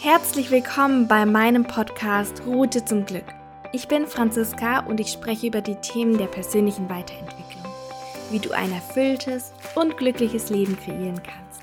Herzlich willkommen bei meinem Podcast Route zum Glück. Ich bin Franziska und ich spreche über die Themen der persönlichen Weiterentwicklung, wie du ein erfülltes und glückliches Leben kreieren kannst.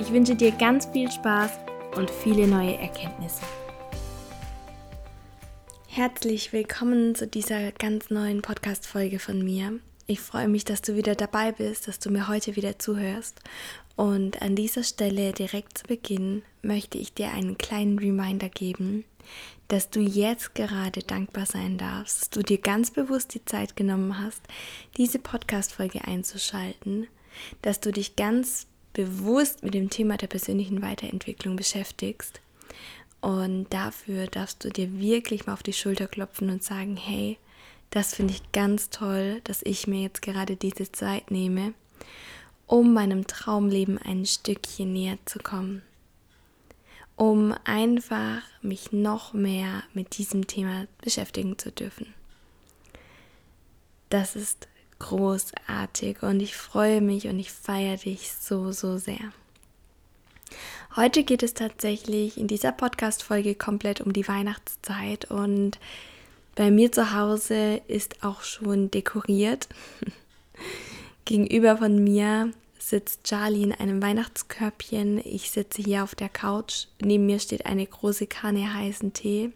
Ich wünsche dir ganz viel Spaß und viele neue Erkenntnisse. Herzlich willkommen zu dieser ganz neuen Podcast-Folge von mir. Ich freue mich, dass du wieder dabei bist, dass du mir heute wieder zuhörst und an dieser Stelle direkt zu Beginn möchte ich dir einen kleinen Reminder geben, dass du jetzt gerade dankbar sein darfst, dass du dir ganz bewusst die Zeit genommen hast, diese Podcast-Folge einzuschalten, dass du dich ganz bewusst mit dem Thema der persönlichen Weiterentwicklung beschäftigst. Und dafür darfst du dir wirklich mal auf die Schulter klopfen und sagen, hey, das finde ich ganz toll, dass ich mir jetzt gerade diese Zeit nehme um meinem Traumleben ein Stückchen näher zu kommen, um einfach mich noch mehr mit diesem Thema beschäftigen zu dürfen. Das ist großartig und ich freue mich und ich feiere dich so, so sehr. Heute geht es tatsächlich in dieser Podcast-Folge komplett um die Weihnachtszeit und bei mir zu Hause ist auch schon dekoriert. Gegenüber von mir sitzt Charlie in einem Weihnachtskörbchen. Ich sitze hier auf der Couch. Neben mir steht eine große Kanne heißen Tee.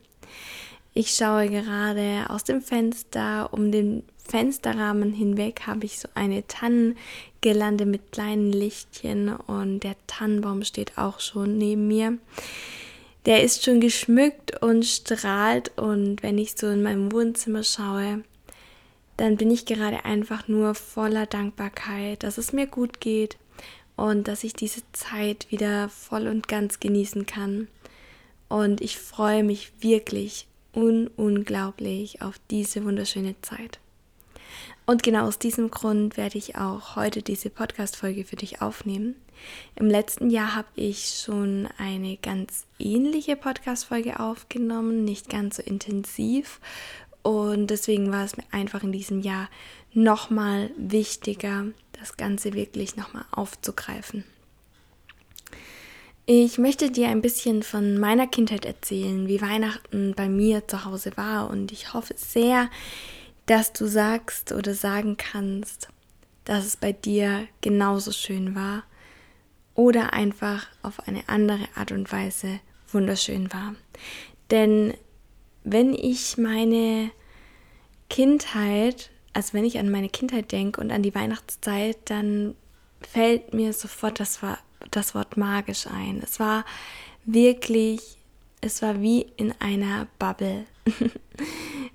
Ich schaue gerade aus dem Fenster. Um den Fensterrahmen hinweg habe ich so eine Tannengelande mit kleinen Lichtchen und der Tannenbaum steht auch schon neben mir. Der ist schon geschmückt und strahlt und wenn ich so in meinem Wohnzimmer schaue, dann bin ich gerade einfach nur voller Dankbarkeit, dass es mir gut geht und dass ich diese Zeit wieder voll und ganz genießen kann. Und ich freue mich wirklich un unglaublich auf diese wunderschöne Zeit. Und genau aus diesem Grund werde ich auch heute diese Podcast-Folge für dich aufnehmen. Im letzten Jahr habe ich schon eine ganz ähnliche Podcast-Folge aufgenommen, nicht ganz so intensiv und deswegen war es mir einfach in diesem Jahr nochmal wichtiger, das Ganze wirklich nochmal aufzugreifen. Ich möchte dir ein bisschen von meiner Kindheit erzählen, wie Weihnachten bei mir zu Hause war und ich hoffe sehr, dass du sagst oder sagen kannst, dass es bei dir genauso schön war oder einfach auf eine andere Art und Weise wunderschön war. Denn wenn ich meine Kindheit, also wenn ich an meine Kindheit denke und an die Weihnachtszeit, dann fällt mir sofort das, das Wort magisch ein. Es war wirklich, es war wie in einer Bubble.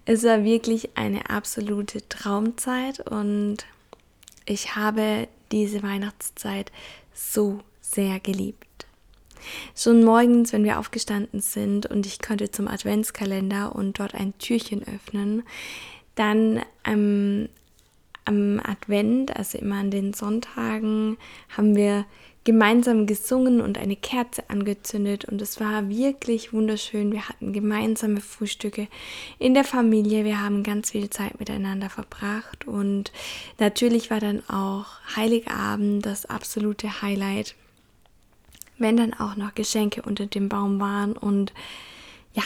es war wirklich eine absolute Traumzeit und ich habe diese Weihnachtszeit so sehr geliebt. Schon morgens, wenn wir aufgestanden sind und ich konnte zum Adventskalender und dort ein Türchen öffnen, dann am, am Advent, also immer an den Sonntagen, haben wir gemeinsam gesungen und eine Kerze angezündet und es war wirklich wunderschön. Wir hatten gemeinsame Frühstücke in der Familie, wir haben ganz viel Zeit miteinander verbracht und natürlich war dann auch Heiligabend das absolute Highlight wenn dann auch noch Geschenke unter dem Baum waren. Und ja,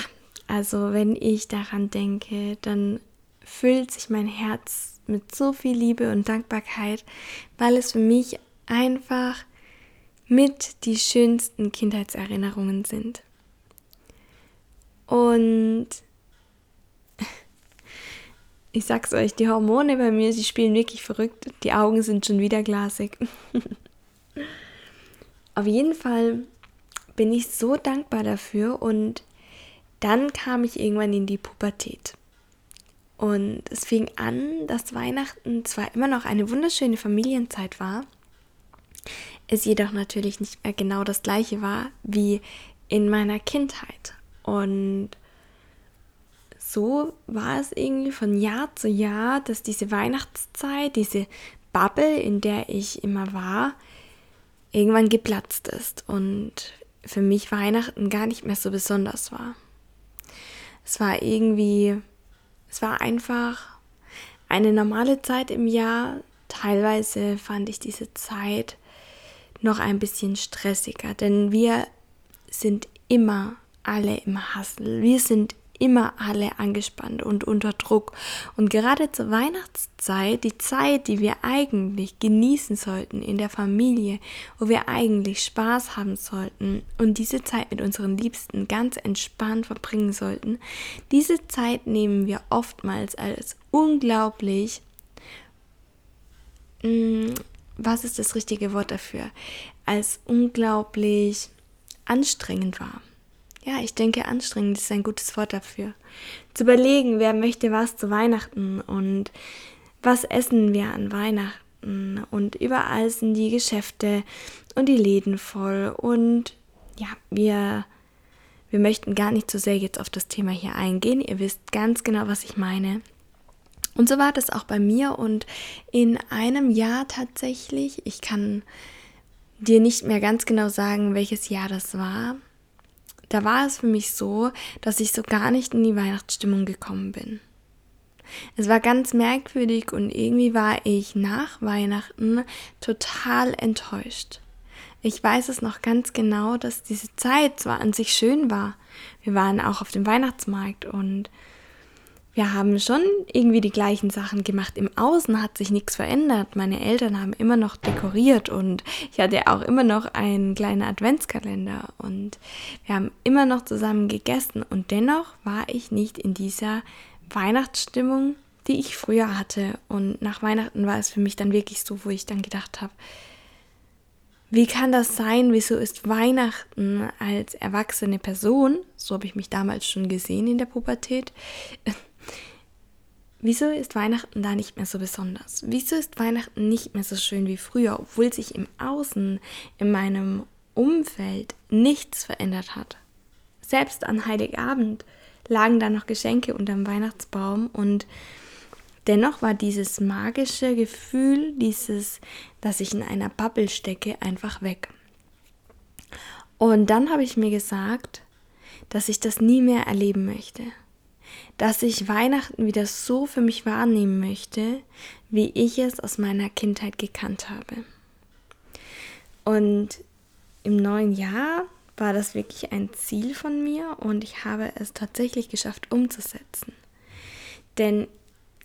also wenn ich daran denke, dann füllt sich mein Herz mit so viel Liebe und Dankbarkeit, weil es für mich einfach mit die schönsten Kindheitserinnerungen sind. Und ich sag's euch, die Hormone bei mir, sie spielen wirklich verrückt. Die Augen sind schon wieder glasig. Auf jeden Fall bin ich so dankbar dafür und dann kam ich irgendwann in die Pubertät. Und es fing an, dass Weihnachten zwar immer noch eine wunderschöne Familienzeit war, es jedoch natürlich nicht mehr genau das gleiche war wie in meiner Kindheit. Und so war es irgendwie von Jahr zu Jahr, dass diese Weihnachtszeit, diese Bubble, in der ich immer war, irgendwann geplatzt ist und für mich Weihnachten gar nicht mehr so besonders war. Es war irgendwie, es war einfach eine normale Zeit im Jahr. Teilweise fand ich diese Zeit noch ein bisschen stressiger, denn wir sind immer alle im Hassel. Wir sind immer alle angespannt und unter Druck. Und gerade zur Weihnachtszeit, die Zeit, die wir eigentlich genießen sollten in der Familie, wo wir eigentlich Spaß haben sollten und diese Zeit mit unseren Liebsten ganz entspannt verbringen sollten, diese Zeit nehmen wir oftmals als unglaublich, mm, was ist das richtige Wort dafür, als unglaublich anstrengend wahr ja, ich denke, anstrengend ist ein gutes Wort dafür. Zu überlegen, wer möchte was zu Weihnachten und was essen wir an Weihnachten und überall sind die Geschäfte und die Läden voll und ja, wir wir möchten gar nicht so sehr jetzt auf das Thema hier eingehen. Ihr wisst ganz genau, was ich meine. Und so war das auch bei mir und in einem Jahr tatsächlich, ich kann dir nicht mehr ganz genau sagen, welches Jahr das war, da war es für mich so, dass ich so gar nicht in die Weihnachtsstimmung gekommen bin. Es war ganz merkwürdig und irgendwie war ich nach Weihnachten total enttäuscht. Ich weiß es noch ganz genau, dass diese Zeit zwar an sich schön war. Wir waren auch auf dem Weihnachtsmarkt und wir haben schon irgendwie die gleichen Sachen gemacht. Im Außen hat sich nichts verändert. Meine Eltern haben immer noch dekoriert und ich hatte auch immer noch einen kleinen Adventskalender und wir haben immer noch zusammen gegessen und dennoch war ich nicht in dieser Weihnachtsstimmung, die ich früher hatte. Und nach Weihnachten war es für mich dann wirklich so, wo ich dann gedacht habe, wie kann das sein? Wieso ist Weihnachten als erwachsene Person, so habe ich mich damals schon gesehen in der Pubertät, Wieso ist Weihnachten da nicht mehr so besonders? Wieso ist Weihnachten nicht mehr so schön wie früher, obwohl sich im Außen, in meinem Umfeld nichts verändert hat? Selbst an Heiligabend lagen da noch Geschenke unterm Weihnachtsbaum und dennoch war dieses magische Gefühl, dieses, dass ich in einer Bubble stecke, einfach weg. Und dann habe ich mir gesagt, dass ich das nie mehr erleben möchte dass ich Weihnachten wieder so für mich wahrnehmen möchte, wie ich es aus meiner Kindheit gekannt habe. Und im neuen Jahr war das wirklich ein Ziel von mir und ich habe es tatsächlich geschafft umzusetzen. Denn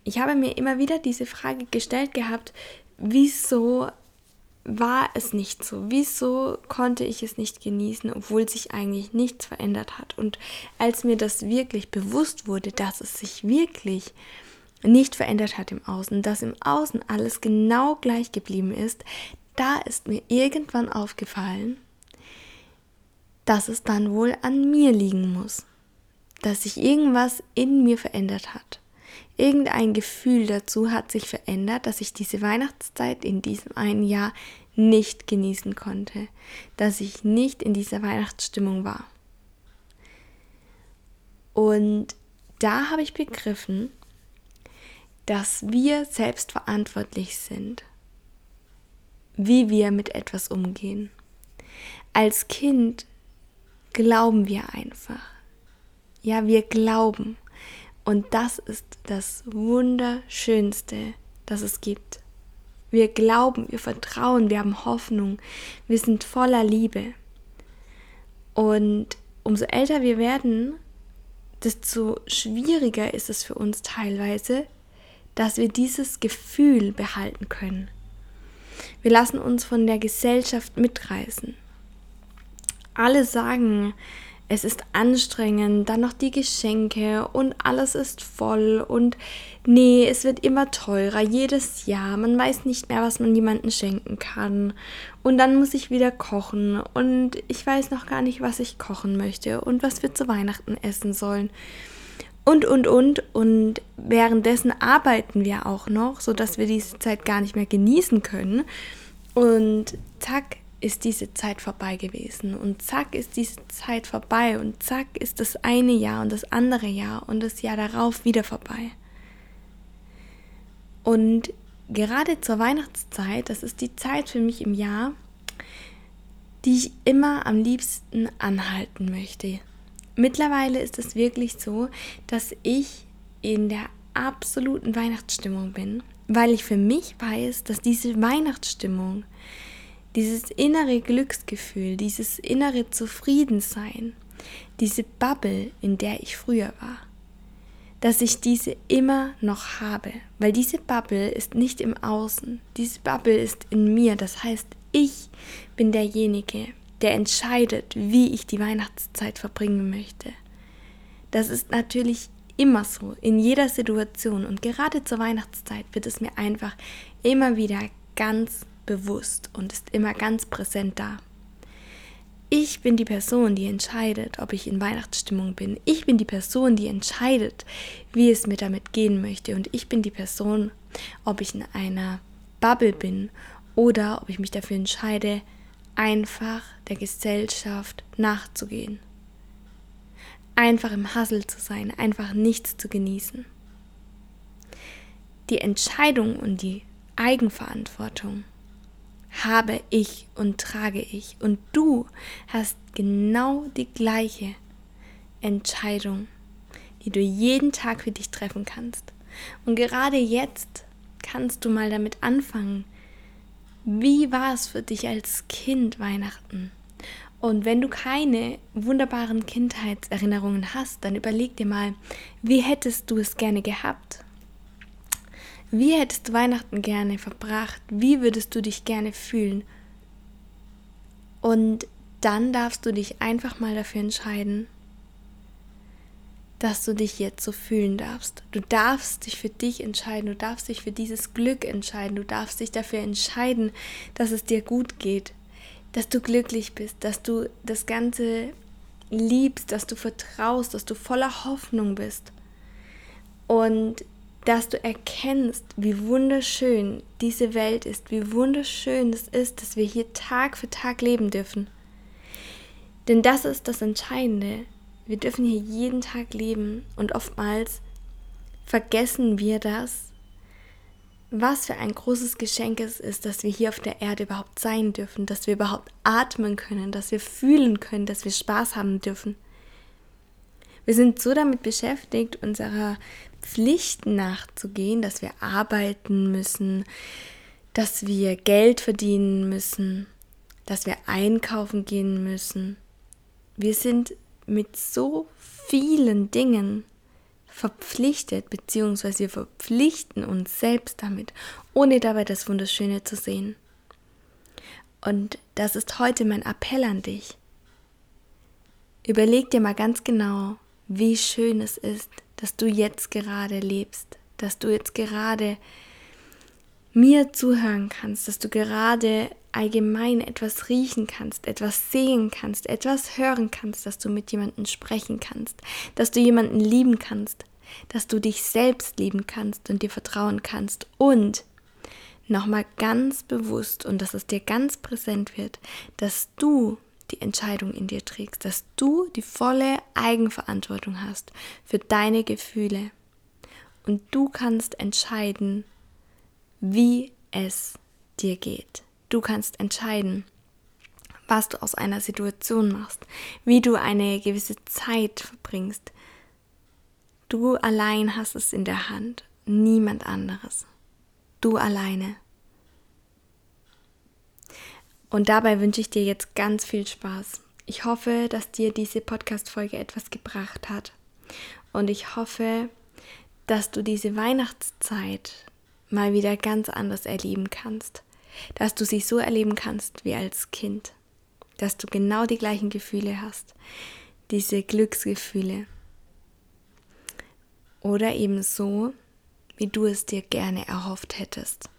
ich habe mir immer wieder diese Frage gestellt gehabt, wieso war es nicht so? Wieso konnte ich es nicht genießen, obwohl sich eigentlich nichts verändert hat? Und als mir das wirklich bewusst wurde, dass es sich wirklich nicht verändert hat im Außen, dass im Außen alles genau gleich geblieben ist, da ist mir irgendwann aufgefallen, dass es dann wohl an mir liegen muss, dass sich irgendwas in mir verändert hat. Irgendein Gefühl dazu hat sich verändert, dass ich diese Weihnachtszeit in diesem einen Jahr nicht genießen konnte, dass ich nicht in dieser Weihnachtsstimmung war. Und da habe ich begriffen, dass wir selbst verantwortlich sind, wie wir mit etwas umgehen. Als Kind glauben wir einfach. Ja, wir glauben. Und das ist das Wunderschönste, das es gibt. Wir glauben, wir vertrauen, wir haben Hoffnung, wir sind voller Liebe. Und umso älter wir werden, desto schwieriger ist es für uns teilweise, dass wir dieses Gefühl behalten können. Wir lassen uns von der Gesellschaft mitreißen. Alle sagen, es ist anstrengend, dann noch die Geschenke und alles ist voll und nee, es wird immer teurer, jedes Jahr. Man weiß nicht mehr, was man jemandem schenken kann. Und dann muss ich wieder kochen und ich weiß noch gar nicht, was ich kochen möchte und was wir zu Weihnachten essen sollen. Und, und, und. Und währenddessen arbeiten wir auch noch, sodass wir diese Zeit gar nicht mehr genießen können. Und zack, ist diese Zeit vorbei gewesen und zack ist diese Zeit vorbei und zack ist das eine Jahr und das andere Jahr und das Jahr darauf wieder vorbei. Und gerade zur Weihnachtszeit, das ist die Zeit für mich im Jahr, die ich immer am liebsten anhalten möchte. Mittlerweile ist es wirklich so, dass ich in der absoluten Weihnachtsstimmung bin, weil ich für mich weiß, dass diese Weihnachtsstimmung dieses innere Glücksgefühl, dieses innere Zufriedensein, diese Bubble, in der ich früher war, dass ich diese immer noch habe, weil diese Bubble ist nicht im Außen, diese Bubble ist in mir, das heißt, ich bin derjenige, der entscheidet, wie ich die Weihnachtszeit verbringen möchte. Das ist natürlich immer so, in jeder Situation. Und gerade zur Weihnachtszeit wird es mir einfach immer wieder ganz bewusst und ist immer ganz präsent da. Ich bin die Person, die entscheidet, ob ich in Weihnachtsstimmung bin. Ich bin die Person, die entscheidet, wie es mir damit gehen möchte. Und ich bin die Person, ob ich in einer Bubble bin oder ob ich mich dafür entscheide, einfach der Gesellschaft nachzugehen. Einfach im Hassel zu sein, einfach nichts zu genießen. Die Entscheidung und die Eigenverantwortung habe ich und trage ich. Und du hast genau die gleiche Entscheidung, die du jeden Tag für dich treffen kannst. Und gerade jetzt kannst du mal damit anfangen. Wie war es für dich als Kind Weihnachten? Und wenn du keine wunderbaren Kindheitserinnerungen hast, dann überleg dir mal, wie hättest du es gerne gehabt? Wie hättest du Weihnachten gerne verbracht? Wie würdest du dich gerne fühlen? Und dann darfst du dich einfach mal dafür entscheiden, dass du dich jetzt so fühlen darfst. Du darfst dich für dich entscheiden, du darfst dich für dieses Glück entscheiden, du darfst dich dafür entscheiden, dass es dir gut geht, dass du glücklich bist, dass du das Ganze liebst, dass du vertraust, dass du voller Hoffnung bist. Und dass du erkennst, wie wunderschön diese Welt ist, wie wunderschön es ist, dass wir hier Tag für Tag leben dürfen. Denn das ist das Entscheidende. Wir dürfen hier jeden Tag leben und oftmals vergessen wir das, was für ein großes Geschenk es ist, dass wir hier auf der Erde überhaupt sein dürfen, dass wir überhaupt atmen können, dass wir fühlen können, dass wir Spaß haben dürfen. Wir sind so damit beschäftigt, unserer Pflicht nachzugehen, dass wir arbeiten müssen, dass wir Geld verdienen müssen, dass wir einkaufen gehen müssen. Wir sind mit so vielen Dingen verpflichtet, beziehungsweise wir verpflichten uns selbst damit, ohne dabei das Wunderschöne zu sehen. Und das ist heute mein Appell an dich. Überleg dir mal ganz genau, wie schön es ist, dass du jetzt gerade lebst, dass du jetzt gerade mir zuhören kannst, dass du gerade allgemein etwas riechen kannst, etwas sehen kannst, etwas hören kannst, dass du mit jemandem sprechen kannst, dass du jemanden lieben kannst, dass du dich selbst lieben kannst und dir vertrauen kannst und nochmal ganz bewusst und dass es dir ganz präsent wird, dass du die Entscheidung in dir trägst, dass du die volle Eigenverantwortung hast für deine Gefühle und du kannst entscheiden, wie es dir geht. Du kannst entscheiden, was du aus einer Situation machst, wie du eine gewisse Zeit verbringst. Du allein hast es in der Hand, niemand anderes. Du alleine. Und dabei wünsche ich dir jetzt ganz viel Spaß. Ich hoffe, dass dir diese Podcast-Folge etwas gebracht hat. Und ich hoffe, dass du diese Weihnachtszeit mal wieder ganz anders erleben kannst. Dass du sie so erleben kannst wie als Kind. Dass du genau die gleichen Gefühle hast. Diese Glücksgefühle. Oder eben so, wie du es dir gerne erhofft hättest.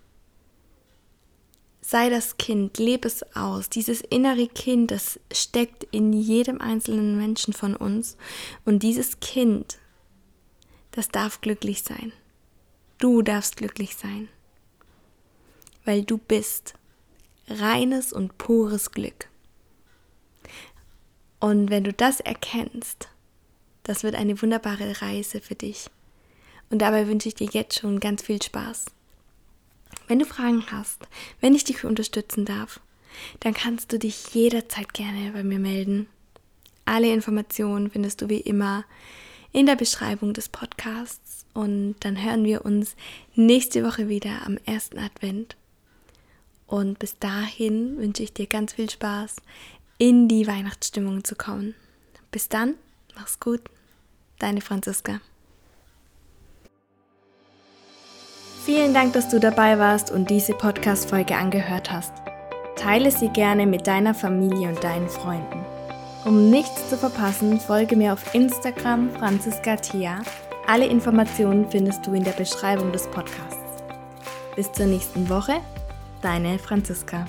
Sei das Kind, lebe es aus. Dieses innere Kind, das steckt in jedem einzelnen Menschen von uns. Und dieses Kind, das darf glücklich sein. Du darfst glücklich sein. Weil du bist reines und pures Glück. Und wenn du das erkennst, das wird eine wunderbare Reise für dich. Und dabei wünsche ich dir jetzt schon ganz viel Spaß. Wenn du Fragen hast, wenn ich dich unterstützen darf, dann kannst du dich jederzeit gerne bei mir melden. Alle Informationen findest du wie immer in der Beschreibung des Podcasts und dann hören wir uns nächste Woche wieder am ersten Advent. Und bis dahin wünsche ich dir ganz viel Spaß, in die Weihnachtsstimmung zu kommen. Bis dann, mach's gut, deine Franziska. Vielen Dank, dass du dabei warst und diese Podcast-Folge angehört hast. Teile sie gerne mit deiner Familie und deinen Freunden. Um nichts zu verpassen, folge mir auf Instagram Franziska Thea. Alle Informationen findest du in der Beschreibung des Podcasts. Bis zur nächsten Woche, deine Franziska.